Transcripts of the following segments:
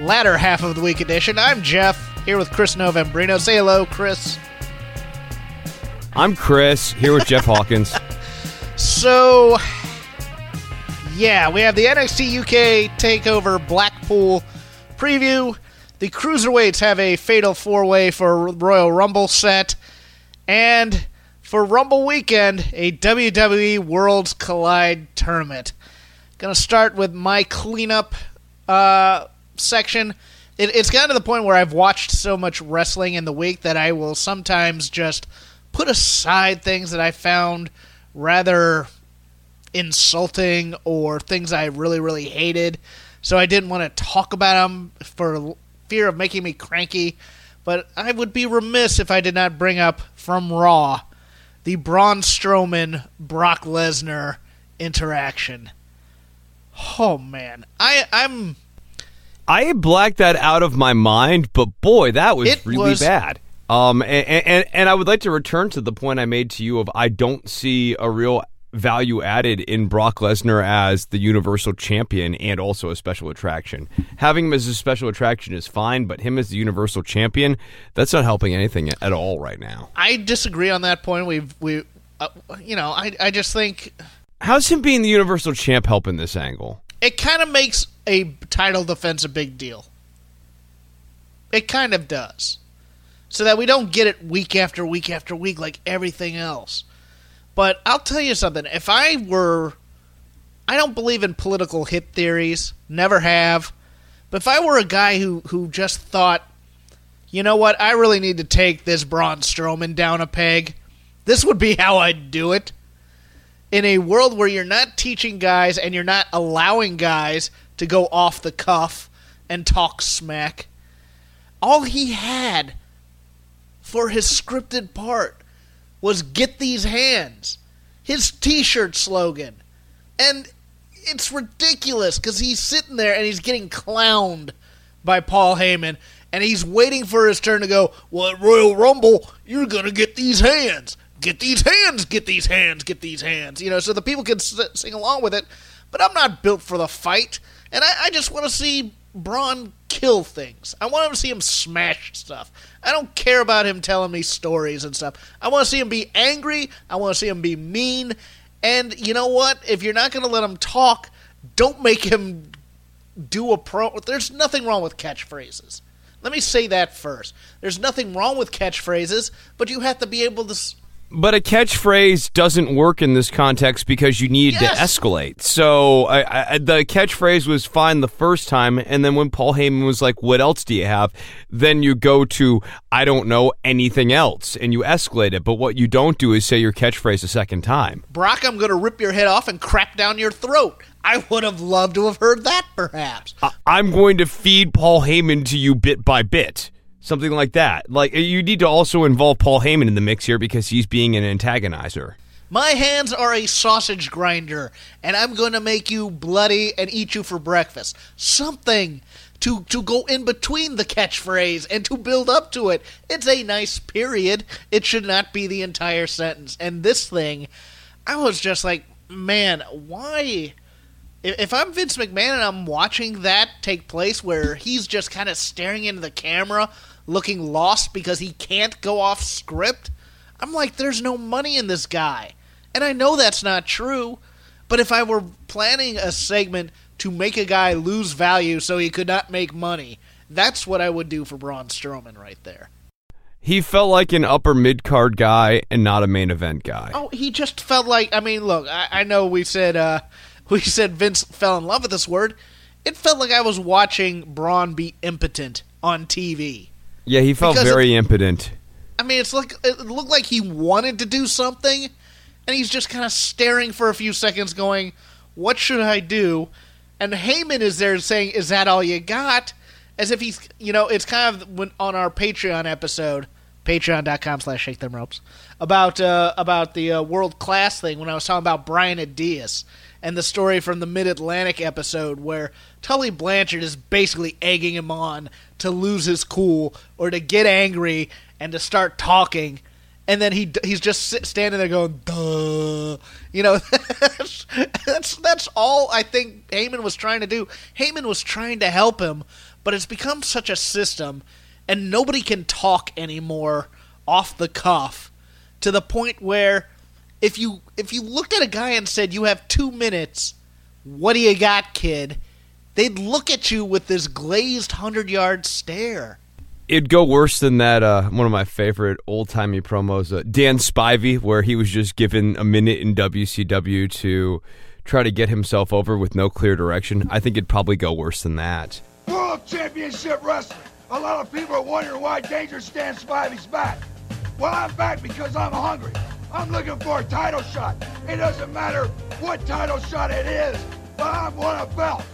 latter half of the week edition. I'm Jeff, here with Chris Novembrino. Say hello, Chris. I'm Chris, here with Jeff Hawkins. So, yeah, we have the NXT UK Takeover Blackpool preview. The Cruiserweights have a fatal four way for Royal Rumble set. And for Rumble weekend, a WWE Worlds Collide tournament. Gonna start with my cleanup uh, section. It, it's gotten to the point where I've watched so much wrestling in the week that I will sometimes just put aside things that I found rather insulting or things I really, really hated. So I didn't want to talk about them for fear of making me cranky. But I would be remiss if I did not bring up from Raw the Braun Strowman Brock Lesnar interaction. Oh man, I I'm I blacked that out of my mind, but boy, that was It really was- bad. Um, and, and and I would like to return to the point I made to you of I don't see a real value added in Brock Lesnar as the Universal Champion and also a special attraction. Having him as a special attraction is fine, but him as the Universal Champion, that's not helping anything at all right now. I disagree on that point. We've we uh, you know I I just think How's him being the Universal Champ helping this angle? It kind of makes a title defense a big deal. It kind of does. So that we don't get it week after week after week like everything else. But I'll tell you something. If I were. I don't believe in political hit theories, never have. But if I were a guy who, who just thought, you know what, I really need to take this Braun Strowman down a peg, this would be how I'd do it in a world where you're not teaching guys and you're not allowing guys to go off the cuff and talk smack, all he had for his scripted part was get these hands, his t shirt slogan. And it's ridiculous because he's sitting there and he's getting clowned by Paul Heyman. And he's waiting for his turn to go, Well, Royal Rumble, you're going to get these hands. Get these hands, get these hands, get these hands. You know, so the people can sing along with it. But I'm not built for the fight. And I, I just want to see Braun kill things. I want to see him smash stuff. I don't care about him telling me stories and stuff. I want to see him be angry. I want to see him be mean. And you know what? If you're not going to let him talk, don't make him do a pro. There's nothing wrong with catchphrases. Let me say that first. There's nothing wrong with catchphrases, but you have to be able to. But a catchphrase doesn't work in this context because you need Yes. to escalate. So I, I, the catchphrase was fine the first time, and then when Paul Heyman was like, "What else do you have?" Then you go to, "I don't know anything else," and you escalate it. But what you don't do is say your catchphrase a second time. Brock, I'm going to rip your head off and crap down your throat. I would have loved to have heard that, perhaps. I- I'm going to feed Paul Heyman to you bit by bit. Something like that. Like you need to also involve Paul Heyman in the mix here because he's being an antagonizer. My hands are a sausage grinder, and I'm going to make you bloody and eat you for breakfast. Something to to go in between the catchphrase and to build up to it. It's a nice period. It should not be the entire sentence. And this thing, I was just like, man, why? If if I'm Vince McMahon and I'm watching that take place where he's just kind of staring into the camera, looking lost because he can't go off script, I'm like, there's no money in this guy. And I know that's not true, but if I were planning a segment to make a guy lose value so he could not make money, that's what I would do for Braun Strowman right there. He felt like an upper mid card guy and not a main event guy. Oh, he just felt like. I mean, look, I, I know we said uh, we said Vince fell in love with this word. It felt like I was watching Braun be impotent on TV. Yeah, he felt Because very impotent. I mean, it's like it looked like he wanted to do something, and he's just kind of staring for a few seconds, going, "What should I do?" And Heyman is there saying, "Is that all you got?" as if he's you know it's kind of when on our Patreon episode patreon.com slash shake them ropes about uh, about the uh, world class thing when I was talking about Brian Adias and the story from the Mid Atlantic episode where Tully Blanchard is basically egging him on to lose his cool or to get angry and to start talking. And then he he's just standing there going, "Duh," you know. that's, that's that's all I think Heyman was trying to do. Heyman was trying to help him, but it's become such a system, and nobody can talk anymore off the cuff to the point where if you if you looked at a guy and said you have two minutes, what do you got, kid? They'd look at you with this glazed hundred yard stare. It'd go worse than that. Uh, one of my favorite old timey promos, uh, Dan Spivey, where he was just given a minute in WCW to try to get himself over with no clear direction. I think it'd probably go worse than that. World Championship Wrestling. A lot of people are wondering why Dangerous Dan Spivey's back. Well, I'm back because I'm hungry. I'm looking for a title shot. It doesn't matter what title shot it is, but I want a belt.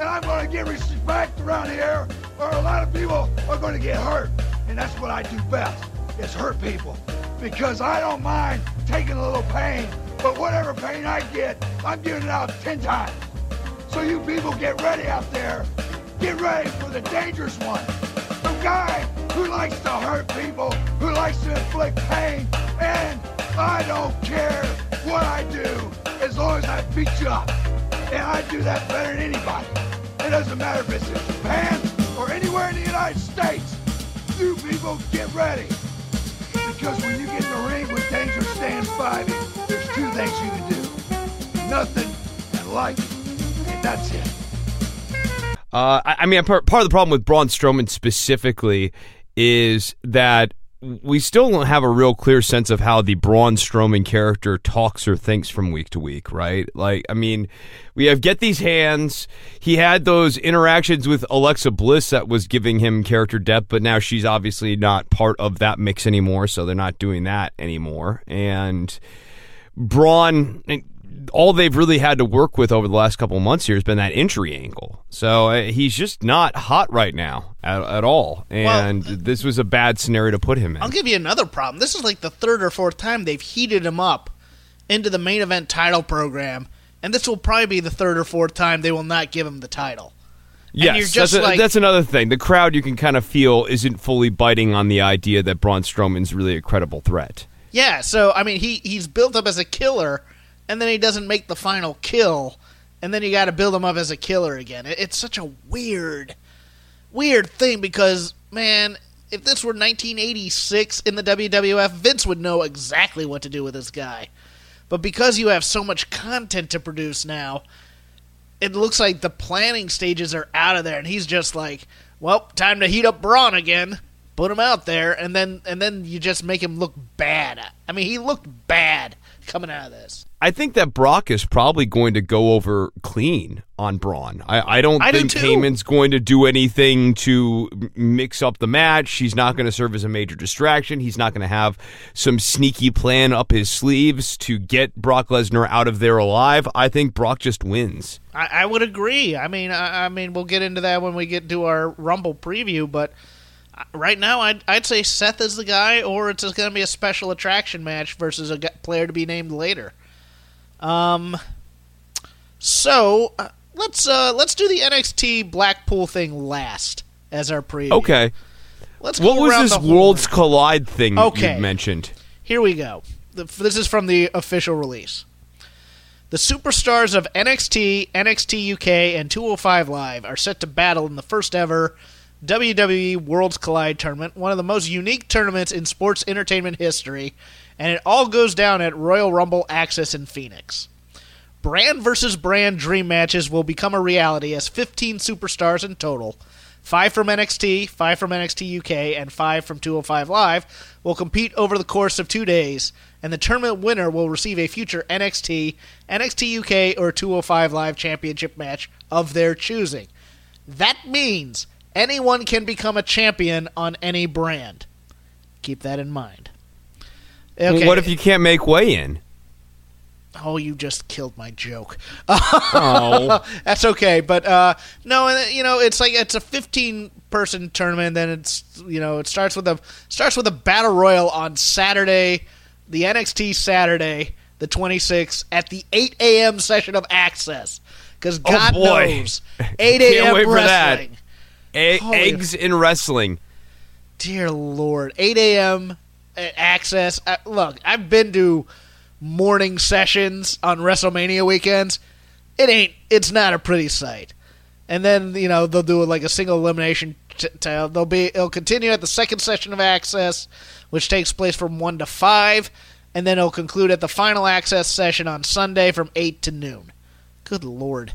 And I'm going to get respect around here, or a lot of people are going to get hurt. And that's what I do best, is hurt people. Because I don't mind taking a little pain, but whatever pain I get, I'm giving it out 10 times. So you people get ready out there. Get ready for the dangerous one. The guy who likes to hurt people, who likes to inflict pain, and I don't care what I do as long as I beat you up. And I do that better than anybody. It doesn't matter if it's in Japan or anywhere in the United States. You people get ready. Because when you get in the ring with Dangerous Dan Spivey, there's two things you can do. Nothing and like. And that's it. Uh, I, I mean, part, part of the problem with Braun Strowman specifically is that we still don't have a real clear sense of how the Braun Strowman character talks or thinks from week to week, right? Like, I mean, we have get these hands. He had those interactions with Alexa Bliss that was giving him character depth, but now she's obviously not part of that mix anymore, so they're not doing that anymore. And Braun, all they've really had to work with over the last couple of months here has been that injury angle. So uh, he's just not hot right now at, at all. And well, this was a bad scenario to put him in. I'll give you another problem. This is like the third or fourth time they've heated him up into the main event title program. And this will probably be the third or fourth time they will not give him the title. Yes, that's, a, like, that's, another thing. The crowd you can kind of feel isn't fully biting on the idea that Braun Strowman's really a credible threat. Yeah, so I mean, he he's built up as a killer, and then he doesn't make the final kill, and then you got to build him up as a killer again. It's such a weird, weird thing because man, if this were 1986 in the WWF, Vince would know exactly what to do with this guy. But because you have so much content to produce now, it looks like the planning stages are out of there, and he's just like, "Well, time to heat up Braun again." Put him out there, and then and then you just make him look bad. I mean, he looked bad coming out of this. I think that Brock is probably going to go over clean on Braun. I, I don't I think do Heyman's going to do anything to mix up the match. He's not going to serve as a major distraction. He's not going to have some sneaky plan up his sleeves to get Brock Lesnar out of there alive. I think Brock just wins. I, I would agree. I mean, I, I mean, we'll get into that when we get to our Rumble preview, but uh, right now, I'd, I'd say Seth is the guy, or it's going to be a special attraction match versus a player to be named later. Um, so uh, let's uh, let's do the NXT Blackpool thing last as our preview. Okay. Let's. what was this Worlds. Collide thing okay. you mentioned? Here we go. The, this is from the official release. The superstars of NXT, NXT UK, and 205 Live are set to battle in the first ever WWE Worlds Collide tournament, one of the most unique tournaments in sports entertainment history, and it all goes down at Royal Rumble Access in Phoenix. Brand versus brand dream matches will become a reality as 15 superstars in total, 5 from NXT, 5 from NXT UK, and 5 from 205 Live, will compete over the course of two days, and the tournament winner will receive a future NXT, NXT UK, or 205 Live championship match of their choosing. That means Anyone can become a champion on any brand. Keep that in mind. Okay. What if you can't make weigh in? Oh, you just killed my joke. Oh. That's okay, but uh, no, you know, it's like it's a 15 person tournament. Then it's you know, it starts with a starts with a battle royal on Saturday, the NXT Saturday, the 26th at the 8 a.m. session of Access. Because God Oh, knows, 8 a.m. wait for that. wrestling. Holy- eggs in wrestling. Dear Lord, 8 a.m. access. Uh, look, I've been to morning sessions on WrestleMania weekends. It ain't. It's not a pretty sight. And then you know they'll do like a single elimination. T- t- they'll be. It'll continue at the second session of access, which takes place from one to five, and then it'll conclude at the final access session on Sunday from eight to noon. Good lord.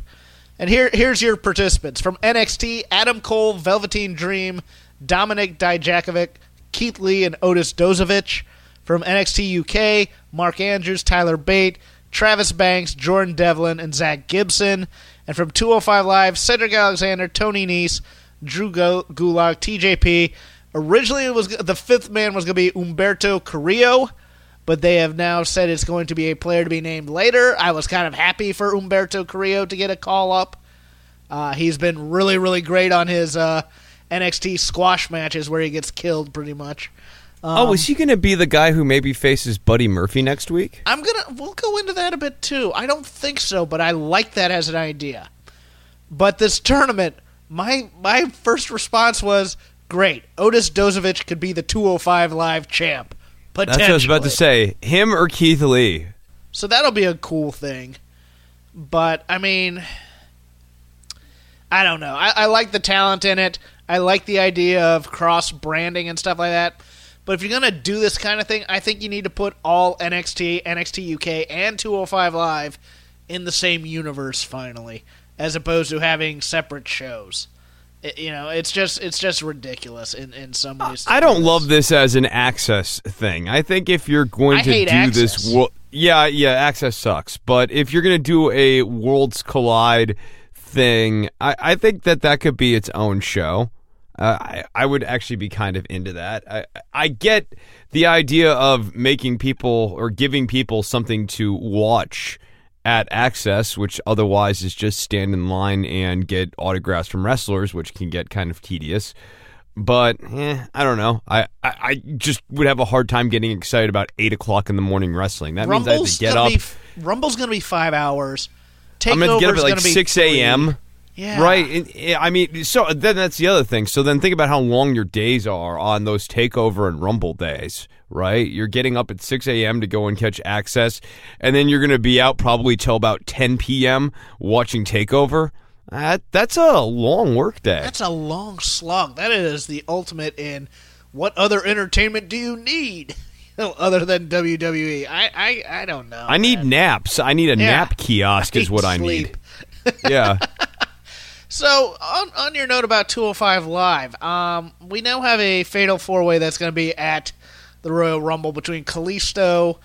And here, here's your participants from NXT: Adam Cole, Velveteen Dream, Dominik Dijakovic, Keith Lee, and Otis Dozovich. From NXT UK: Mark Andrews, Tyler Bate, Travis Banks, Jordan Devlin, and Zach Gibson. And from 205 Live: Cedric Alexander, Tony Nese, Drew Gu- Gulak, TJP. Originally, it was the fifth man was going to be Humberto Carrillo but they have now said it's going to be a player to be named later. I was kind of happy for Humberto Carrillo to get a call up. Uh, he's been really, really great on his uh, NXT squash matches where he gets killed pretty much. oh, is he going to be the guy who maybe faces Buddy Murphy next week? I'm gonna we'll go into that a bit too. I don't think so, but I like that as an idea. But this tournament, my my first response was great. Otis Dozovich could be the 205 live champ. That's what I was about to say. Him or Keith Lee? So that'll be a cool thing. But I mean, I don't know. I, I like the talent in it. I like the idea of cross branding and stuff like that. But if you're gonna do this kind of thing, I think you need to put all NXT, NXT UK, and 205 Live in the same universe finally, as opposed to having separate shows. It- you know, it's just it's just ridiculous in in some ways. I do don't love this as an access thing. I think if you're going I to do Access. this, yeah, yeah, access sucks. But if you're going to do a Worlds Collide thing, I, I think that that could be its own show. Uh, I, I would actually be kind of into that. I, I get the idea of making people or giving people something to watch at Access, which otherwise is just stand in line and get autographs from wrestlers, which can get kind of tedious. But eh, I don't know. I, I, I just would have a hard time getting excited about eight o'clock in the morning wrestling. That means I have to get up. be Rumble's gonna be five hours. I'm going to get up at like six a.m. Yeah. Right. And, yeah, I mean, so then that's the other thing. So then think about how long your days are on those takeover and rumble days, right? You're getting up at 6 a.m. to go and catch access, and then you're going to be out probably till about 10 p.m. watching takeover. That, that's a long work day. That's a long slog. That is the ultimate in what other entertainment do you need other than WWE? I I, I don't know. I need man. naps. I need a Yeah. nap kiosk, is what I need. Yeah. So on on your note about 205 Live, um, we now have a fatal four way that's going to be at the Royal Rumble between Kalisto,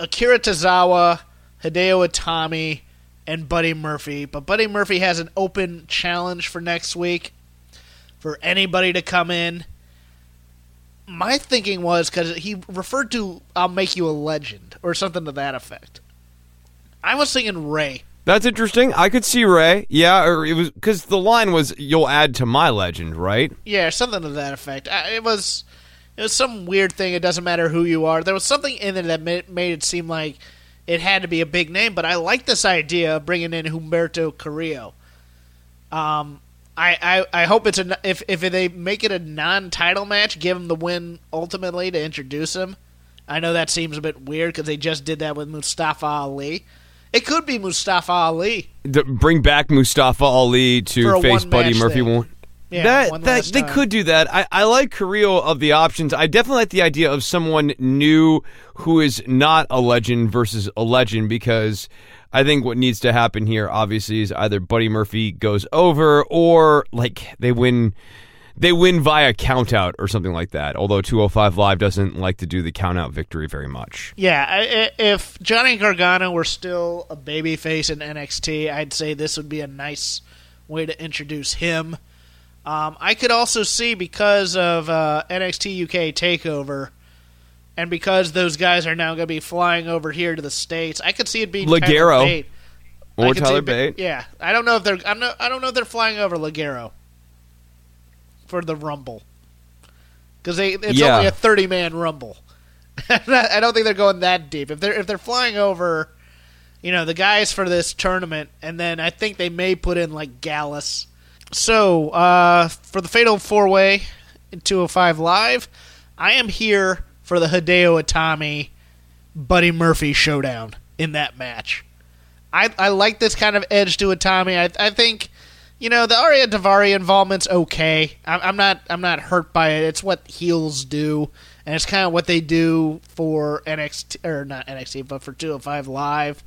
Akira Tozawa, Hideo Itami, and Buddy Murphy. But Buddy Murphy has an open challenge for next week for anybody to come in. My thinking was because he referred to "I'll make you a legend" or something to that effect. I was thinking Ray. That's interesting. I could see Ray. Yeah, or it was because the line was "You'll add to my legend," right? Yeah, something to that effect. I, it was it was some weird thing. It doesn't matter who you are. There was something in it that made, made it seem like it had to be a big name. But I like this idea of bringing in Humberto Carrillo. Um, I, I, I hope it's a if if they make it a non-title match, give him the win ultimately to introduce him. I know that seems a bit weird because they just did that with Mustafa Ali. It could be Mustafa Ali. D- bring back Mustafa Ali to face Buddy Murphy. thing. One. Yeah, that, one that last they time. could do that. I, I like Carrillo of the options. I definitely like the idea of someone new who is not a legend versus a legend because I think what needs to happen here obviously is either Buddy Murphy goes over or like they win they win via countout or something like that. Although 205 Live doesn't like to do the countout victory very much. Yeah, if Johnny Gargano were still a babyface in NXT, I'd say this would be a nice way to introduce him. Um, I could also see because of uh, NXT UK Takeover, and because those guys are now going to be flying over here to the states, I could see it being Tyler. Bate. I Or Tyler Bate. Yeah, I don't know if they're. I'm not. I don't know if they're flying over Ligero for the Rumble because they it's Yeah. only a 30 man Rumble. I don't think they're going that deep. If they're if they're flying over, you know, the guys for this tournament, and then I think they may put in like Gallus. So uh, for the Fatal Four Way in 205 Live, I am here for the Hideo Itami Buddy Murphy showdown in that match. I, I like this kind of edge to Itami. I, I think, you know, the Arya Daivari involvement's okay. I'm, I'm not I'm not hurt by it. It's what heels do, and it's kind of what they do for NXT or not NXT, but for 205 Live.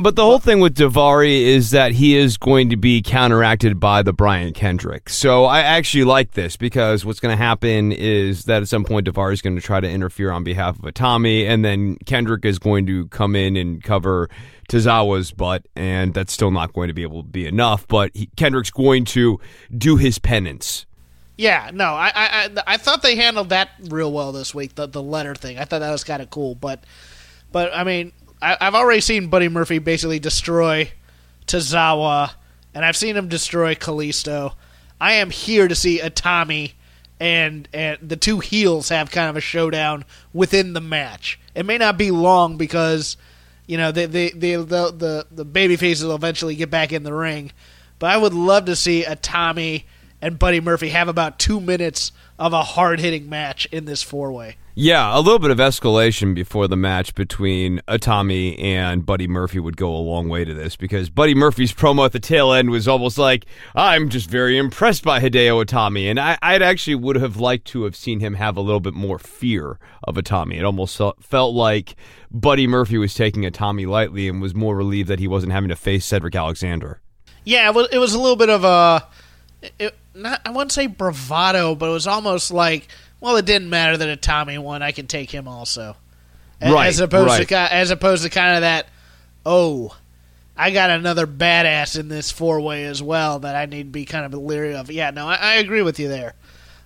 But the whole thing with Daivari is that he is going to be counteracted by the Brian Kendrick. So I actually like this because what's going to happen is that at some point Daivari is going to try to interfere on behalf of Itami, and then Kendrick is going to come in and cover Tozawa's butt, and that's still not going to be able to be enough. But he, Kendrick's going to do his penance. Yeah, no, I, I I I thought they handled that real well this week. The the letter thing, I thought that was kind of cool. But but I mean, I, I've already seen Buddy Murphy basically destroy Tozawa, and I've seen him destroy Kalisto. I am here to see Itami and and the two heels have kind of a showdown within the match. It may not be long because you know the the the the, the baby faces will eventually get back in the ring, but I would love to see Itami and Buddy Murphy have about two minutes of a hard hitting match in this four way. Yeah, a little bit of escalation before the match between Itami and Buddy Murphy would go a long way to this because Buddy Murphy's promo at the tail end was almost like, I'm just very impressed by Hideo Itami. And I, I'd actually would have liked to have seen him have a little bit more fear of Itami. It almost felt- like Buddy Murphy was taking Itami lightly and was more relieved that he wasn't having to face Cedric Alexander. Yeah, it was, it was a little bit of a, it, not I wouldn't say bravado, but it was almost like, well, it didn't matter that Itami won. I can take him also, A- Right, As opposed to right. ki- as opposed to kind of that, oh, I got another badass in this four way as well that I need to be kind of leery of. Yeah, no, I, I agree with you there.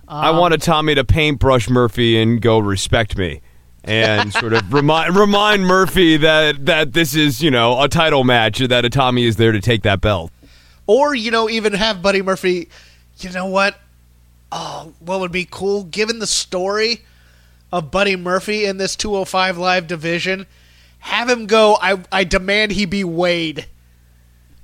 I um, want Tommy to paintbrush Murphy and go respect me. And sort of remind remind Murphy that that this is, you know, a title match that Itami is there to take that belt. Or, you know, even have Buddy Murphy, you know what? Oh, what would be cool, given the story of Buddy Murphy in this 205 Live division, have him go, I, I demand he be weighed.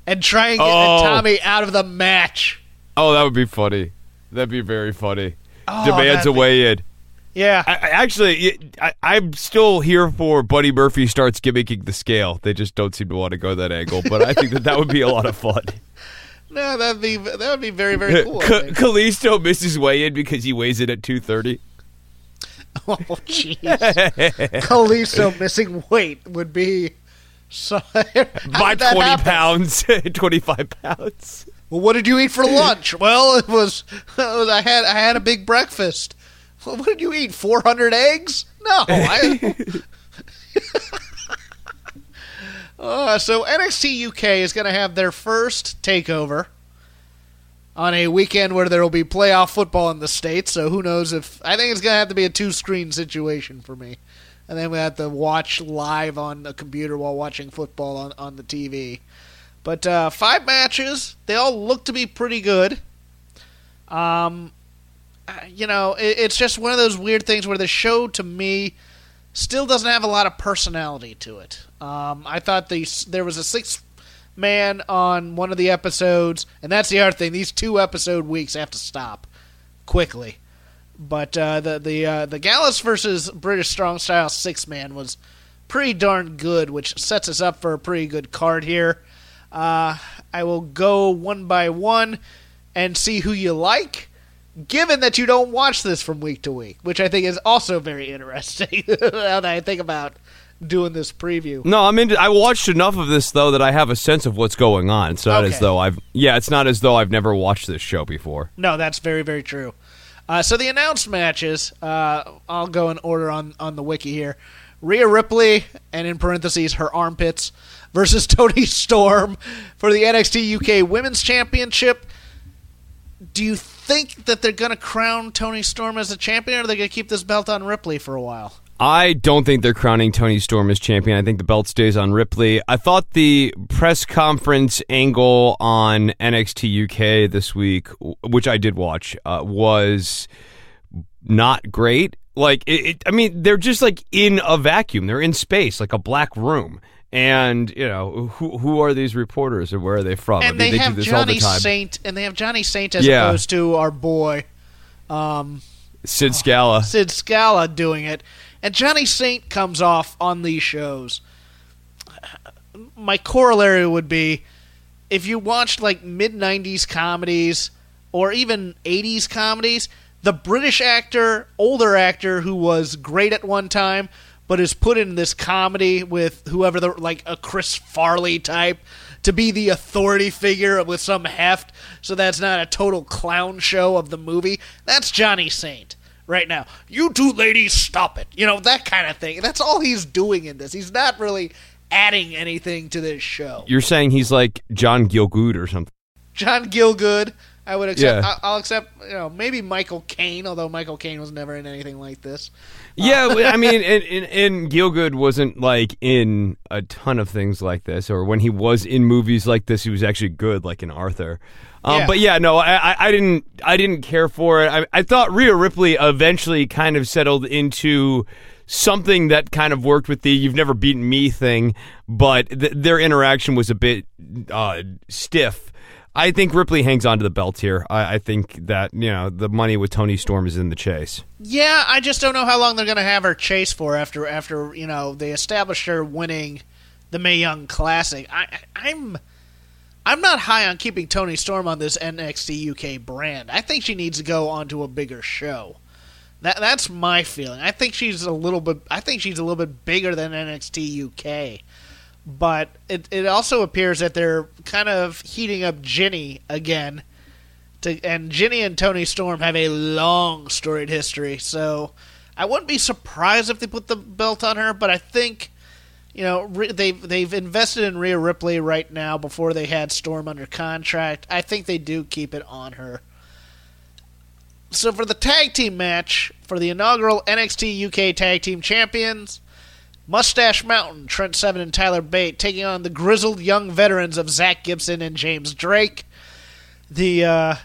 And try and get Oh. Tommy out of the match. Oh, that would be funny. That'd be very funny. Oh, Demands a be- weigh in. Yeah. I, I actually, I, I'm still here for Buddy Murphy starts gimmicking the scale. They just don't seem to want to go that angle, but I think that that would be a lot of fun. no, that'd be that would be very, very cool. I Ka- think. Kalisto misses weigh in because he weighs in at 230. oh, jeez. Kalisto missing weight would be. So, By How did that 20 happen? pounds, 25 pounds. Well, what did you eat for lunch? well, it was, it was I had I had a big breakfast. Well, what did you eat? Four hundred eggs? No, I. uh, so NXT UK is going to have their first takeover on a weekend where there will be playoff football in the states. So who knows if I think it's going to have to be a two-screen situation for me, and then we have to watch live on the computer while watching football on on the TV. But uh, five matches, they all look to be pretty good. Um, uh, you know, it, it's just one of those weird things where the show, to me, still doesn't have a lot of personality to it. Um, I thought the there was a six man on one of the episodes, and that's the other thing. These two episode weeks have to stop quickly. But uh, the the uh, the Gallus versus British Strong Style six man was pretty darn good, which sets us up for a pretty good card here. Uh, I will go one by one and see who you like, given that you don't watch this from week to week, which I think is also very interesting. now that I think about doing this preview. No, I'm into. I watched enough of this though that I have a sense of what's going on. It's not as though I've. Yeah, it's not as though I've never watched this show before. No, that's very, very true. Uh, so the announced matches, uh, I'll go in order on, on the wiki here. Rhea Ripley, and in parentheses, her armpits, versus Toni Storm for the NXT UK Women's Championship. Do you think that they're going to crown Toni Storm as a champion, or are they going to keep this belt on Ripley for a while? I don't think they're crowning Toni Storm as champion. I think the belt stays on Ripley. I thought the press conference angle on NXT UK this week, which I did watch, uh, was not great. Like, it, it, I mean, they're just like in a vacuum. They're in space, like a black room. And you know who who are these reporters and where are they from? And I mean, they, do have this all the Johnny. Saint, and they have Johnny Saint as Yeah. opposed to our boy um, Sid Scala. Sid Scala doing it. And Johnny Saint comes off on these shows. My corollary would be if you watched like mid 90s comedies or even 80s comedies, the British actor, older actor who was great at one time but is put in this comedy with whoever the like a Chris Farley type to be the authority figure with some heft so that's not a total clown show of the movie. That's Johnny Saint right now. You two ladies stop it. You know, that kind of thing. That's all he's doing in this. He's not really adding anything to this show. You're saying he's like John Gielgud or something. John Gielgud, I would accept. Yeah. I- I'll accept. You know, maybe Michael Caine, although Michael Caine was never in anything like this. Yeah, well, I mean, and, and, and Gielgud wasn't like in a ton of things like this, or when he was in movies like this, he was actually good, like in Arthur. Um, Yeah. But yeah, no, I, I- I didn't, I didn't care for it. I, I thought Rhea Ripley eventually kind of settled into something that kind of worked with the "you've never beaten me" thing, but th- their interaction was a bit uh, stiff. I think Ripley hangs on to the belt here. I, I think that you know the money with Toni Storm is in the chase. Yeah, I just don't know how long they're going to have her chase for after after you know they established her winning the May Young Classic. I, I'm I'm not high on keeping Toni Storm on this NXT UK brand. I think she needs to go onto a bigger show. That that's my feeling. I think she's a little bit. I think she's a little bit bigger than NXT UK. But it it also appears that they're kind of heating up Jinny again. To, and Jinny and Toni Storm have a long storied history, so I wouldn't be surprised if they put the belt on her. But I think, you know, they've they've invested in Rhea Ripley right now before they had Storm under contract. I think they do keep it on her. So for the tag team match for the inaugural NXT UK Tag Team Champions, Mustache Mountain, Trent Seven and Tyler Bate taking on the grizzled young veterans of Zach Gibson and James Drake. The uh,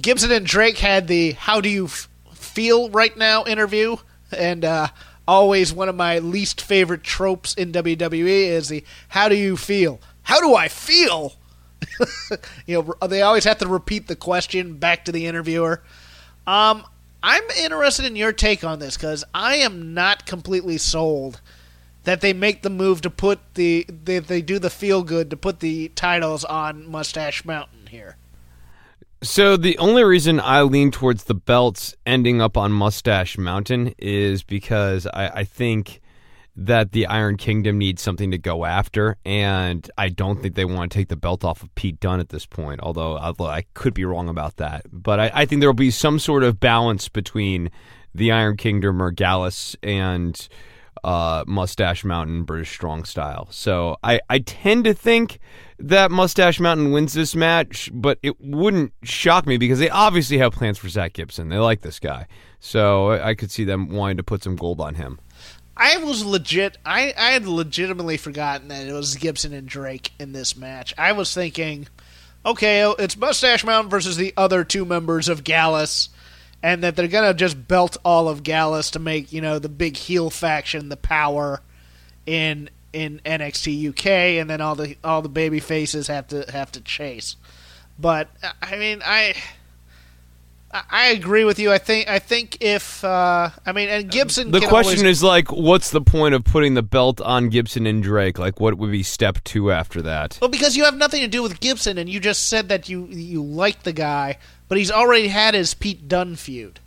Gibson and Drake had the "How do you f- feel right now?" interview, and uh, always one of my least favorite tropes in WWE is the "How do you feel?" How do I feel? you know, they always have to repeat the question back to the interviewer. Um, I'm interested in your take on this because I am not completely sold that they make the move to put the they, they do the feel good to put the titles on Mustache Mountain here. So the only reason I lean towards the belts ending up on Mustache Mountain is because I, I think that the Iron Kingdom needs something to go after, and I don't think they want to take the belt off of Pete Dunne at this point. Although, although I could be wrong about that, but I, I think there will be some sort of balance between the Iron Kingdom or Gallus and uh, Mustache Mountain British Strong Style. So I, I tend to think that Mustache Mountain wins this match, but it wouldn't shock me because they obviously have plans for Zach Gibson. They like this guy. So I, could see them wanting to put some gold on him. I was legit. I, I had legitimately forgotten that it was Gibson and Drake in this match. I was thinking, okay, it's Mustache Mountain versus the other two members of Gallus, and that they're gonna just belt all of Gallus to make you know the big heel faction, the power in in NXT UK, and then all the all the baby faces have to have to chase. But I mean, I. I- agree with you. I think. I think if uh, I mean, and Gibson. The question always, is like, what's the point of putting the belt on Gibson and Drake? Like, what would be step two after that? Well, because you have nothing to do with Gibson, and you just said that you you like the guy, but he's already had his Pete Dunne feud.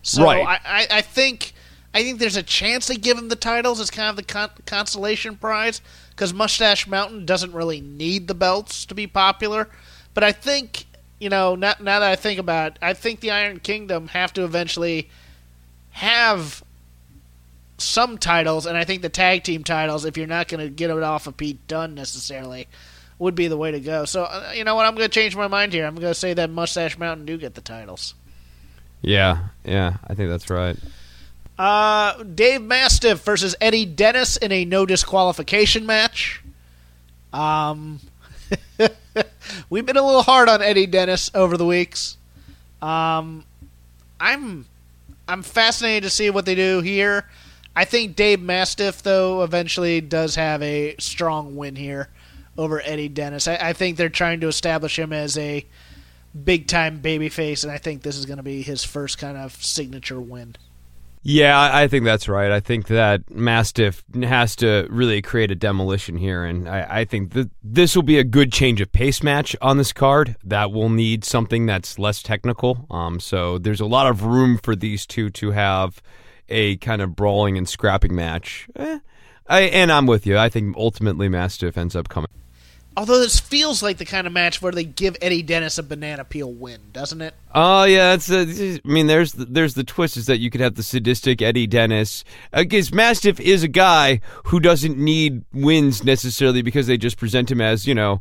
So Right. I, I, I think I think there's a chance they give him the titles as kind of the con- consolation prize because Mustache Mountain doesn't really need the belts to be popular. But I think you know now, now that I think about it, I think the Iron Kingdom have to eventually have some titles, and I think the tag team titles, if you're not going to get it off of Pete Dunne necessarily, would be the way to go. So, uh, you know what? I'm going to change my mind here. I'm going to say that Mustache Mountain do get the titles. Yeah, yeah, I think that's right. Uh, Dave Mastiff versus Eddie Dennis in a no disqualification match. Um, we've been a little hard on Eddie Dennis over the weeks. Um, I'm I'm fascinated to see what they do here. I think Dave Mastiff though eventually does have a strong win here over Eddie Dennis. I, I think they're trying to establish him as a big time babyface, and I think this is going to be his first kind of signature win. Yeah, I I think that's right. I think that Mastiff has to really create a demolition here, and I, I think that this will be a good change of pace match on this card. That will need something that's less technical. Um, so there's a lot of room for these two to have a kind of brawling and scrapping match. Eh, I, and I'm with you. I think ultimately Mastiff ends up coming. Although this feels like the kind of match where they give Eddie Dennis a banana peel win, doesn't it? Oh yeah, it's. A, I mean, there's the, there's the twist is that you could have the sadistic Eddie Dennis. Because Mastiff is a guy who doesn't need wins necessarily because they just present him as you know,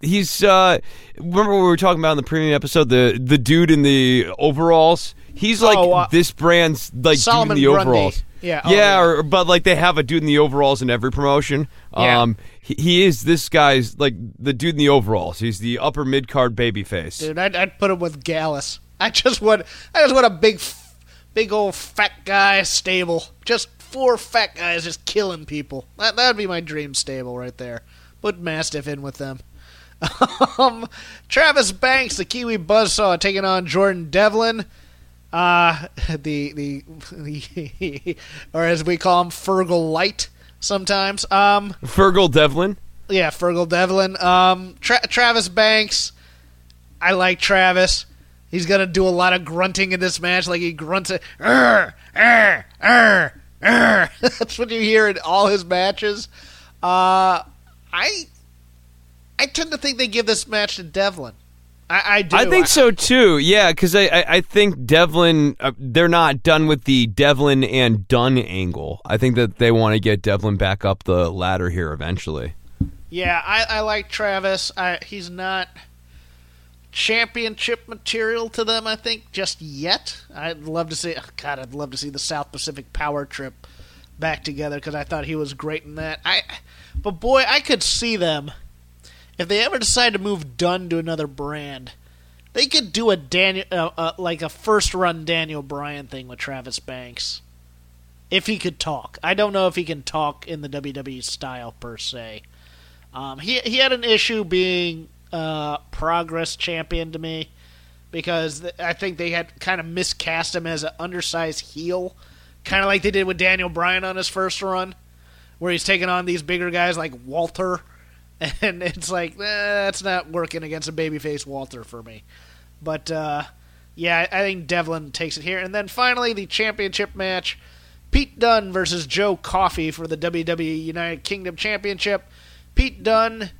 he's. uh Remember what we were talking about in the premium episode, the the dude in the overalls. He's like Oh, uh, this brand's like Solomon dude in the Grundy. overalls. Yeah, oh, yeah, yeah. Or, but like they have a dude in the overalls in every promotion. Yeah. Um, he, he is this guy's like the dude in the overalls. He's the upper mid card baby face. Dude, I'd, I'd put him with Gallus. I just want, I just want a big, big old fat guy stable. Just four fat guys just killing people. That that'd be my dream stable right there. Put Mastiff in with them. um, Travis Banks, the Kiwi Buzzsaw, taking on Jordan Devlin. Uh, the, the the or as we call him, Fergal Light sometimes. Um, Fergal Devlin. yeah, Fergal Devlin. Um, Tra- Travis Banks. I like Travis. He's gonna do a lot of grunting in this match, like he grunts it. "Arr, arr, arr, arr." That's what you hear in all his matches. Uh, I I tend to think they give this match to Devlin. I, I do. I think so too. Yeah, because I, I, I think Devlin uh, they're not done with the Devlin and Dunne angle. I think that they want to get Devlin back up the ladder here eventually. Yeah, I, I like Travis. I, he's not championship material to them, I think, just yet. I'd love to see. oh, God, I'd love to see the South Pacific Power Trip back together because I thought he was great in that. I, but boy, I could see them if they ever decide to move Dunne to another brand. They could do a Daniel, uh, uh, like a first run Daniel Bryan thing with Travis Banks, if he could talk. I don't know if he can talk in the WWE style per se. Um, he he had an issue being uh, progress champion to me because I think they had kind of miscast him as an undersized heel, kind of like they did with Daniel Bryan on his first run, where he's taking on these bigger guys like Walter, and it's like eh, that's not working against a babyface Walter for me. But uh, yeah, I think Devlin takes it here, and then finally the championship match. Pete Dunne versus Joe Coffey for the WWE United Kingdom Championship. Pete Dunne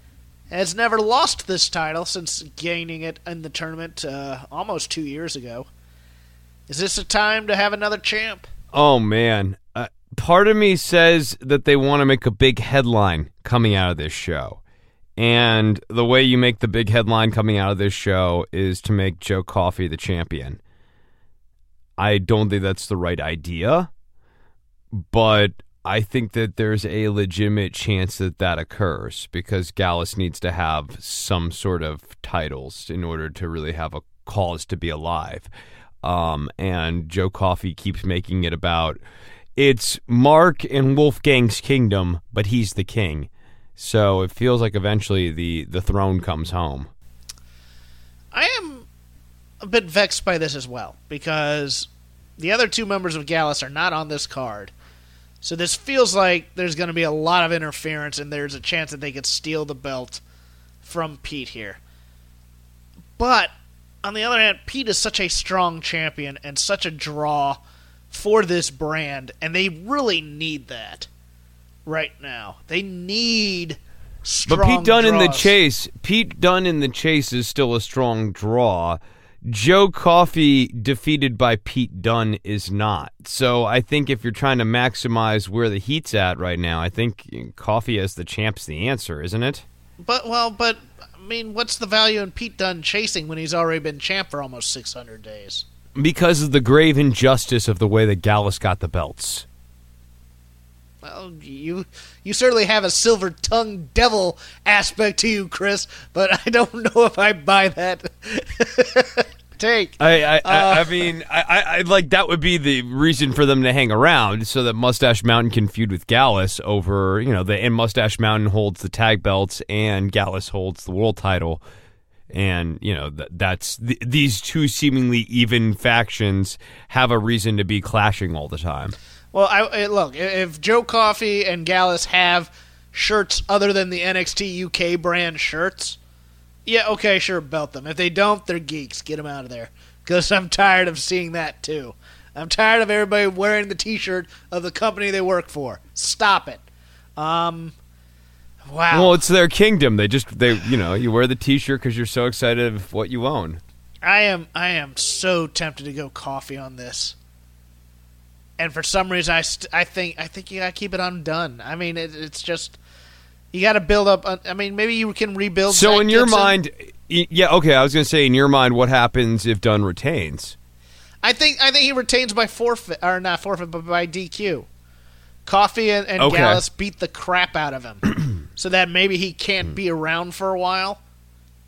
has never lost this title since gaining it in the tournament uh, almost two years ago. Is this a time to have another champ? Oh man, uh, part of me says that they want to make a big headline coming out of this show. And the way you make the big headline coming out of this show is to make Joe Coffey the champion. I don't think that's the right idea, but I think that there's a legitimate chance that that occurs because Gallus needs to have some sort of titles in order to really have a cause to be alive. Um, and Joe Coffey keeps making it about it's Mark and Wolfgang's kingdom, but he's the king. So it feels like eventually the the throne comes home. I am a bit vexed by this as well because the other two members of Gallus are not on this card. So this feels like there's going to be a lot of interference and there's a chance that they could steal the belt from Pete here. But on the other hand, Pete is such a strong champion and such a draw for this brand and they really need that right now. They need strong But Pete Dunne in the chase, Pete Dunne in the chase is still a strong draw. Joe Coffey defeated by Pete Dunne is not. So I think if you're trying to maximize where the heat's at right now, I think Coffey as the champ's the answer, isn't it? But well, but I mean, what's the value in Pete Dunne chasing when he's already been champ for almost 600 days? Because of the grave injustice of the way that Gallus got the belts. Well, you you certainly have a silver tongued devil aspect to you, Chris, but I don't know if I buy that take. I I, Uh, I, I mean I, I like that would be the reason for them to hang around so that Mustache Mountain can feud with Gallus over you know the and Mustache Mountain holds the tag belts and Gallus holds the world title and you know th- that's th- these two seemingly even factions have a reason to be clashing all the time. Well, I, I- look if Joe Coffey and Gallus have shirts other than the NXT UK brand shirts, yeah, okay, sure, belt them. If they don't, they're geeks. Get them out of there because I'm tired of seeing that too. I'm tired of everybody wearing the T-shirt of the company they work for. Stop it. Um, wow. Well, it's their kingdom. They just they you know you wear the T-shirt because you're so excited of what you own. I am I am so tempted to go Coffey on this. And for some reason, I, st- I think I think you gotta keep it undone. I mean, it, it's just you got to build up. I mean, maybe you can rebuild. So Zach in your Gibson. mind, yeah, okay. I was going to say in your mind, what happens if Dunne retains? I think I think he retains by forfeit or not forfeit, but by DQ. Coffey and, and Okay. Gallus beat the crap out of him, so that maybe he can't be hmm. around for a while,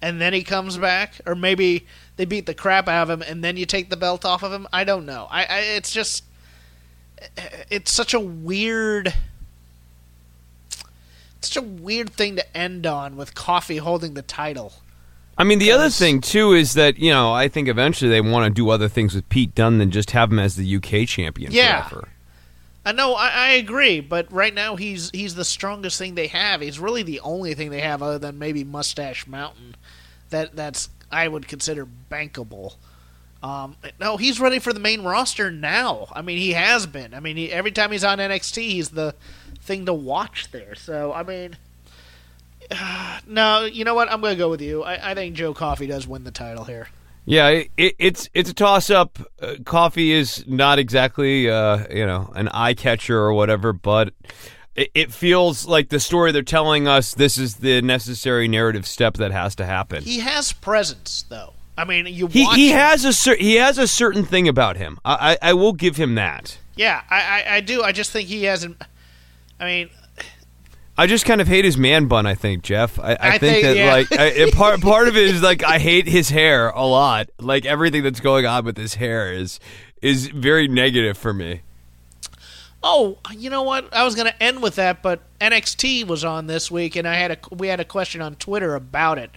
and then he comes back, or maybe they beat the crap out of him and then you take the belt off of him. I don't know. I, I it's just it's such a weird. Such a weird thing to end on with Coffey holding the title. I mean, the other thing too is that you know I think eventually they want to do other things with Pete Dunne than just have him as the UK champion Yeah. forever. I know, I, I agree, but right now he's he's the strongest thing they have. He's really the only thing they have other than maybe Mustache Mountain that that's I would consider bankable. Um, no, he's ready for the main roster now. I mean, he has been. I mean, he, every time he's on NXT, he's the thing to watch there. So, I mean, uh, no, you know what? I'm going to go with you. I, I think Joe Coffey does win the title here. Yeah, it, it, it's it's a toss up. Uh, Coffey is not exactly uh, you know an eye catcher or whatever, but it, it feels like the story they're telling us. This is the necessary narrative step that has to happen. He has presence, though. I mean, you He watch he has a cer- he has a certain thing about him. I, I I will give him that. Yeah, I, I, I do. I just think he hasn't. I mean, I just kind of hate his man bun. I think Jeff. I, I, I think, think- that yeah. like I, part part of it is like I hate his hair a lot. Like everything that's going on with his hair is is very negative for me. oh, you know what? I was going to end with that, but NXT was on this week, and I had a we had a question on Twitter about it.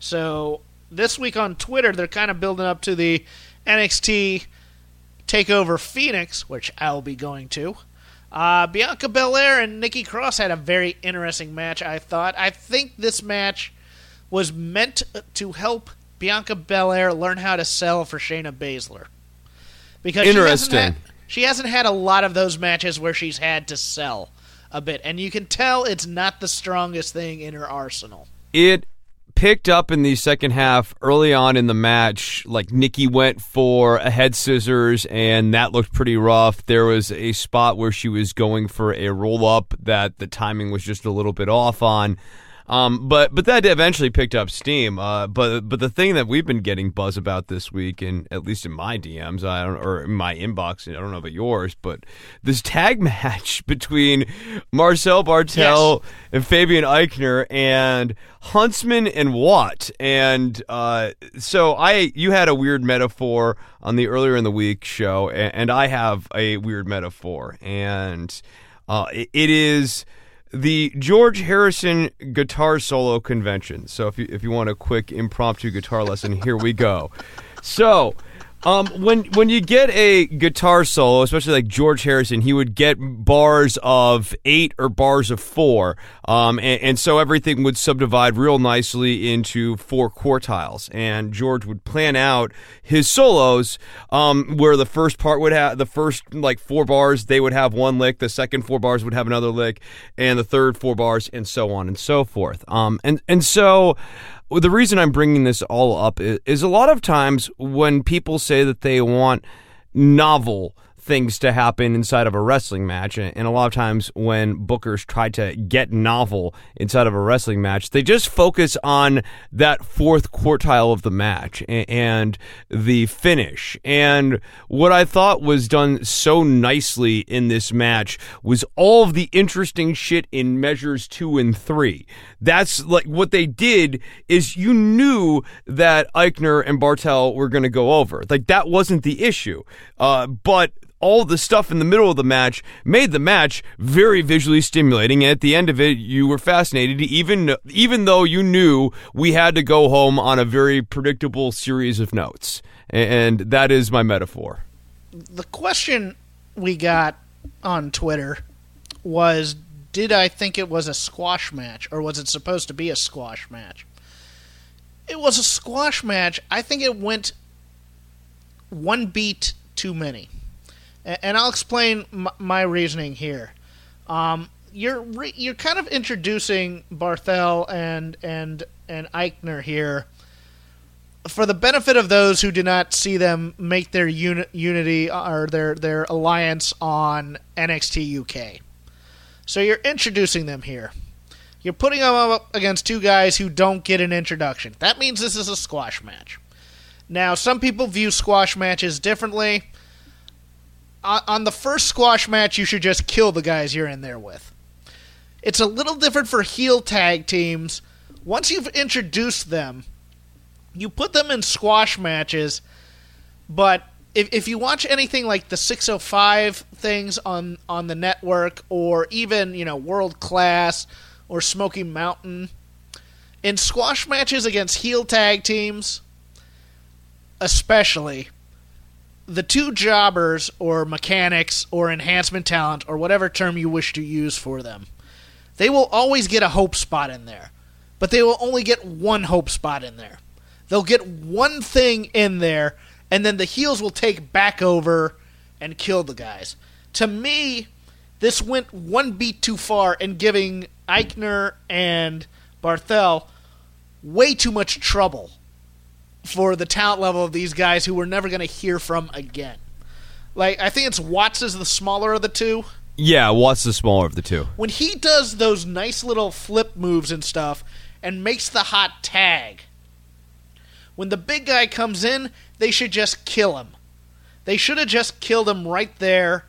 So this week on Twitter, they're kind of building up to the NXT Takeover Phoenix, which I'll be going to. Uh, Bianca Belair and Nikki Cross had a very interesting match. I thought. I think this match was meant to help Bianca Belair learn how to sell for Shayna Baszler. Because she hasn't Interesting. had- She hasn't had a lot of those matches where she's had to sell a bit, and you can tell it's not the strongest thing in her arsenal. It picked up in the second half early on in the match. Like Nikki went for a head scissors, and that looked pretty rough. There was a spot where she was going for a roll up that the timing was just a little bit off on. Um, but but that eventually picked up steam. Uh, but but the thing that we've been getting buzz about this week, and at least in my DMs, I don't or in my inbox, I don't know about yours, but this tag match between Marcel Barthel and Fabian Aichner and Huntsman and Watt. And uh, so I, you had a weird metaphor on the earlier in the week show, and, and I have a weird metaphor, and uh, it, it is the George Harrison guitar solo convention. So if you if you want a quick impromptu guitar lesson, here we go. So. Um, when when you get a guitar solo, especially like George Harrison, he would get bars of eight or bars of four, um, and, and so everything would subdivide real nicely into four quartiles. And George would plan out his solos, um, where the first part would have the first like four bars, they would have one lick, the second four bars would have another lick, and the third four bars, and so on and so forth. Um, and and so. The reason I'm bringing this all up is, is a lot of times when people say that they want novel things to happen inside of a wrestling match. And a lot of times when bookers try to get novel inside of a wrestling match, they just focus on that fourth quartile of the match and the finish. And what I thought was done so nicely in this match was all of the interesting shit in measures two and three. That's like what they did is you knew that Aichner and Barthel were going to go over. Like that wasn't the issue. Uh, but all the stuff in the middle of the match made the match very visually stimulating. And at the end of it, you were fascinated, even even though you knew we had to go home on a very predictable series of notes. And that is my metaphor. The question we got on Twitter was did I think it was a squash match or was it supposed to be a squash match? It was a squash match. I think it went one beat too many. And I'll explain my reasoning here. Um, you're re- you're kind of introducing Barthel and and and Aichner here for the benefit of those who did not see them make their uni- unity or their their alliance on NXT UK. So you're introducing them here. You're putting them up against two guys who don't get an introduction. That means this is a squash match. Now, some people view squash matches differently. On the first squash match, you should just kill the guys you're in there with. It's a little different for heel tag teams. Once you've introduced them, you put them in squash matches, but if, if you watch anything like the 605 things on on the network or even you know world class or smoky mountain in squash matches against heel tag teams especially the two jobbers or mechanics or enhancement talent or whatever term you wish to use for them they will always get a hope spot in there but they will only get one hope spot in there. They'll get one thing in there and then the heels will take back over and kill the guys. To me, this went one beat too far in giving Aichner and Barthel way too much trouble for the talent level of these guys who we're never going to hear from again. Like I think it's Watts is the smaller of the two. Yeah, Watts is the smaller of the two. When he does those nice little flip moves and stuff and makes the hot tag, when the big guy comes in, they should just kill him. They should have just killed him right there.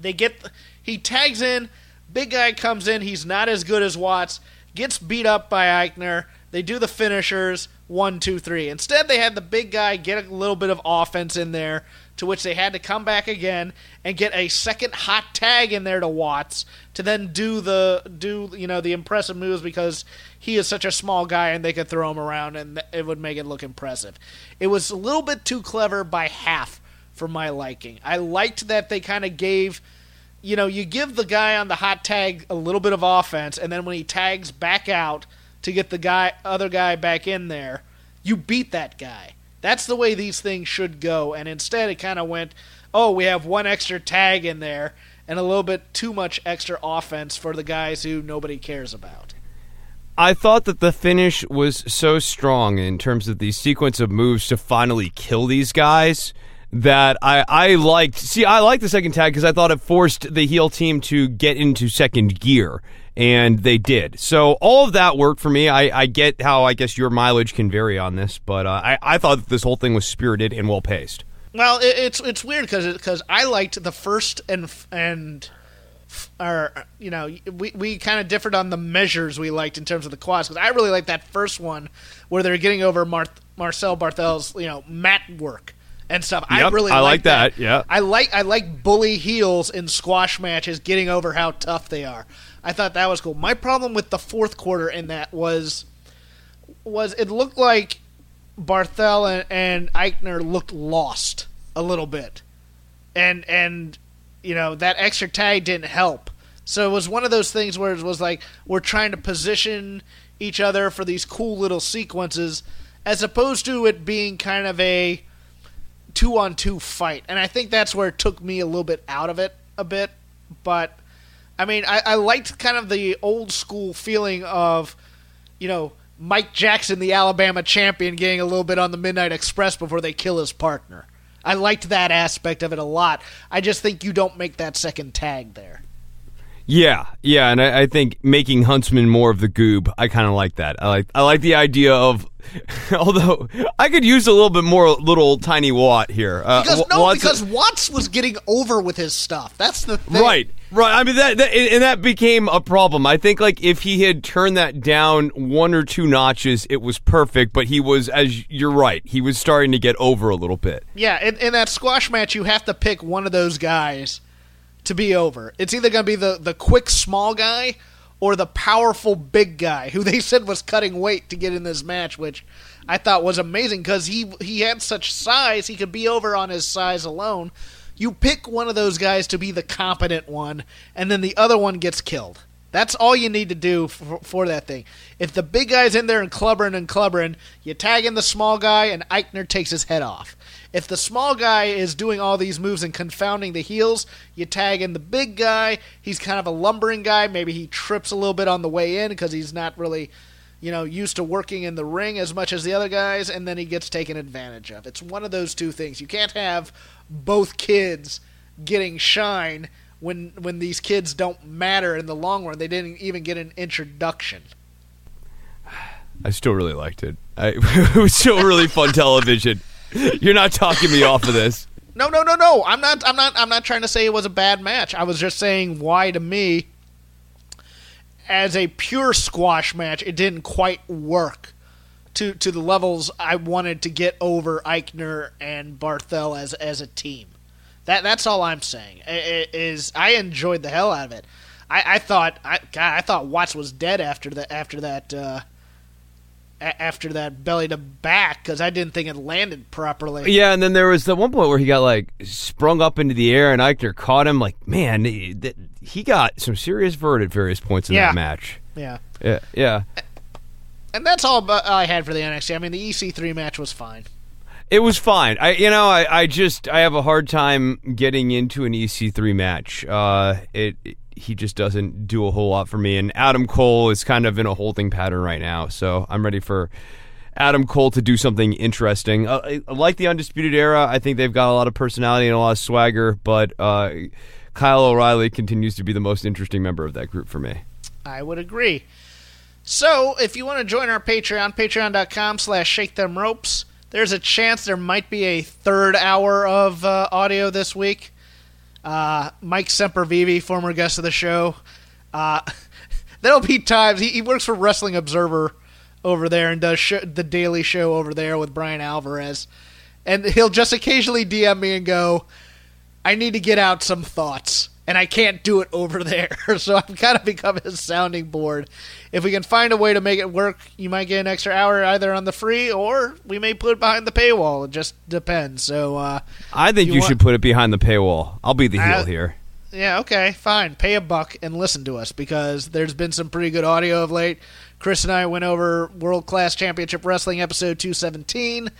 They get he tags in, big guy comes in, he's not as good as Watts, gets beat up by Aichner. They do the finishers, one, two, three. Instead, they had the big guy get a little bit of offense in there, to which they had to come back again and get a second hot tag in there to Watts to then do the do you know the impressive moves because he is such a small guy and they could throw him around and it would make it look impressive. It was a little bit too clever by half for my liking. I liked that they kind of gave you know, you give the guy on the hot tag a little bit of offense and then when he tags back out to get the guy other guy back in there, you beat that guy. That's the way these things should go and instead it kind of went, "Oh, we have one extra tag in there." and a little bit too much extra offense for the guys who nobody cares about. I thought that the finish was so strong in terms of the sequence of moves to finally kill these guys that I, I liked. See, I liked the second tag because I thought it forced the heel team to get into second gear, and they did. So all of that worked for me. I, I get how I guess your mileage can vary on this, but uh, I, I thought this whole thing was spirited and well paced. Well, it, it's it's weird because because I liked the first and and or you know we we kind of differed on the measures we liked in terms of the quads because I really liked that first one where they're getting over Mar- Marcel Barthel's you know mat work and stuff. Yep, I really I like that. that. Yeah, I like I like bully heels in squash matches getting over how tough they are. I thought that was cool. My problem with the fourth quarter in that was was it looked like Barthel and, and Aichner looked lost a little bit, and and you know that extra tag didn't help. So it was one of those things where it was like we're trying to position each other for these cool little sequences, as opposed to it being kind of a two on two fight. And I think that's where it took me a little bit out of it a bit. But I mean, I, I liked kind of the old school feeling of, you know, Mike Jackson, the Alabama champion, getting a little bit on the Midnight Express before they kill his partner. I liked that aspect of it a lot. I just think you don't make that second tag there. Yeah, yeah, and I, I think making Huntsman more of the goob, I kind of like that. I like I like the idea of, although I could use a little bit more little tiny Watt here. Uh, Because no, Watt's because Watts was getting over with his stuff. That's the thing. Right, right. I mean that, that and that became a problem. I think like if he had turned that down one or two notches, it was perfect. But he was, as you're right, he was starting to get over a little bit. Yeah, in, in that squash match, you have to pick one of those guys to be over. It's either going to be the, the quick small guy or the powerful big guy who they said was cutting weight to get in this match, which I thought was amazing because he he had such size he could be over on his size alone. You pick one of those guys to be the competent one, and then the other one gets killed. That's all you need to do for, for that thing. If the big guy's in there and clubbering and clubbering, you tag in the small guy, and Aichner takes his head off. If the small guy is doing all these moves and confounding the heels, you tag in the big guy. He's kind of a lumbering guy. Maybe he trips a little bit on the way in because he's not really, you know, used to working in the ring as much as the other guys, and then he gets taken advantage of. It's one of those two things. You can't have both kids getting shine when when these kids don't matter in the long run. They didn't even get an introduction. I still really liked it. I, it was still really fun television. You're not talking me off of this. No, no, no, no. I'm not. I'm not. I'm not trying to say it was a bad match. I was just saying why to me, as a pure squash match, it didn't quite work to to the levels I wanted to get over Aichner and Barthel as as a team. That that's all I'm saying. Is I enjoyed the hell out of it. I, I thought I God, I thought Watts was dead after the after that. Uh, a- after that belly to back because I didn't think it landed properly. Yeah, and then there was the one point where he got like sprung up into the air, and Aichner caught him. Like, man, he, that- he got some serious vert at various points in Yeah. that match. Yeah. Yeah, yeah. And that's all I had for the NXT. I mean, the EC3 match was fine. It was fine. I, you know, I, I just I have a hard time getting into an EC3 match. Uh, it, he just doesn't do a whole lot for me. And Adam Cole is kind of in a holding pattern right now, so I'm ready for Adam Cole to do something interesting. Uh, like the Undisputed Era. I think they've got a lot of personality and a lot of swagger, but uh, Kyle O'Reilly continues to be the most interesting member of that group for me. I would agree. So, if you want to join our Patreon, patreon.com slash shake them ropes, there's a chance there might be a third hour of uh, audio this week. Uh, Mike Sempervive, former guest of the show. Uh, there'll be times, he, he works for Wrestling Observer over there and does sh- the daily show over there with Bryan Alvarez. And he'll just occasionally DM me and go, I need to get out some thoughts, and I can't do it over there. so I've kind of become his sounding board. If we can find a way to make it work, you might get an extra hour either on the free, or we may put it behind the paywall. It just depends. So, uh, I think You you, want- should put it behind the paywall. I'll be the heel Uh, here. yeah, okay, fine. Pay a buck and listen to us because there's been some pretty good audio of late. Chris and I went over World Class Championship Wrestling episode 217.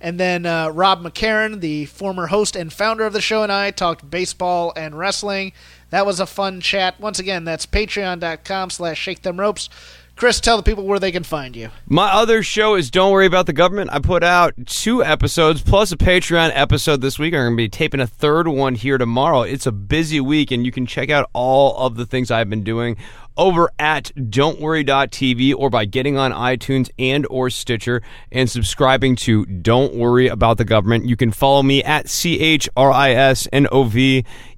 And then uh, Rob McCarron, the former host and founder of the show, and I talked baseball and wrestling. That was a fun chat. Once again, that's patreon.com slash shake them ropes. Chris, tell the people where they can find you. My other show is Don't Worry About the Government. I put out two episodes plus a Patreon episode this week. I'm going to be taping a third one here tomorrow. It's a busy week, and you can check out all of the things I've been doing over at don'tworry.tv or by getting on iTunes and or Stitcher and subscribing to Don't Worry About the Government. You can follow me at C-H-R-I-S-N-O-V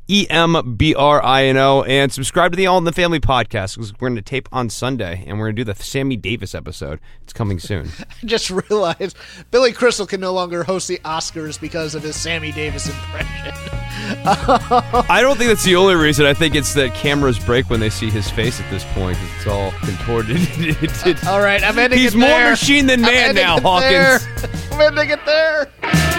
E M B R I N O, and subscribe to the All in the Family podcast because we're going to tape on Sunday and we're going to do the Sammy Davis episode. It's coming soon. I just realized Billy Crystal can no longer host the Oscars because of his Sammy Davis impression. I don't think that's the only reason. I think it's that cameras break when they see his face at this point. It's all contorted. All right, I'm ending He's more machine than man now, Hawkins. I'm ending it there.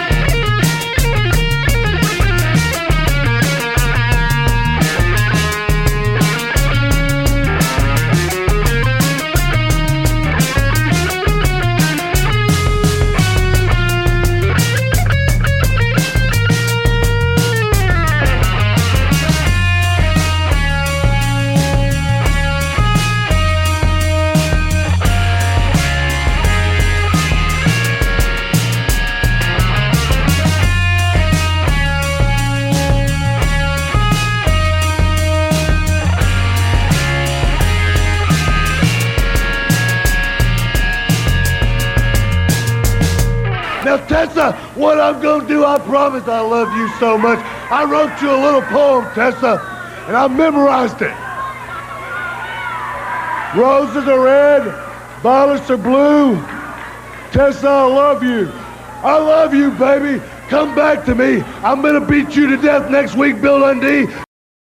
Tessa, what I'm going to do, I promise I love you so much. I wrote you a little poem, Tessa, and I memorized it. Roses are red, violets are blue. Tessa, I love you. I love you, baby. Come back to me. I'm going to beat you to death next week, Bill Dundee.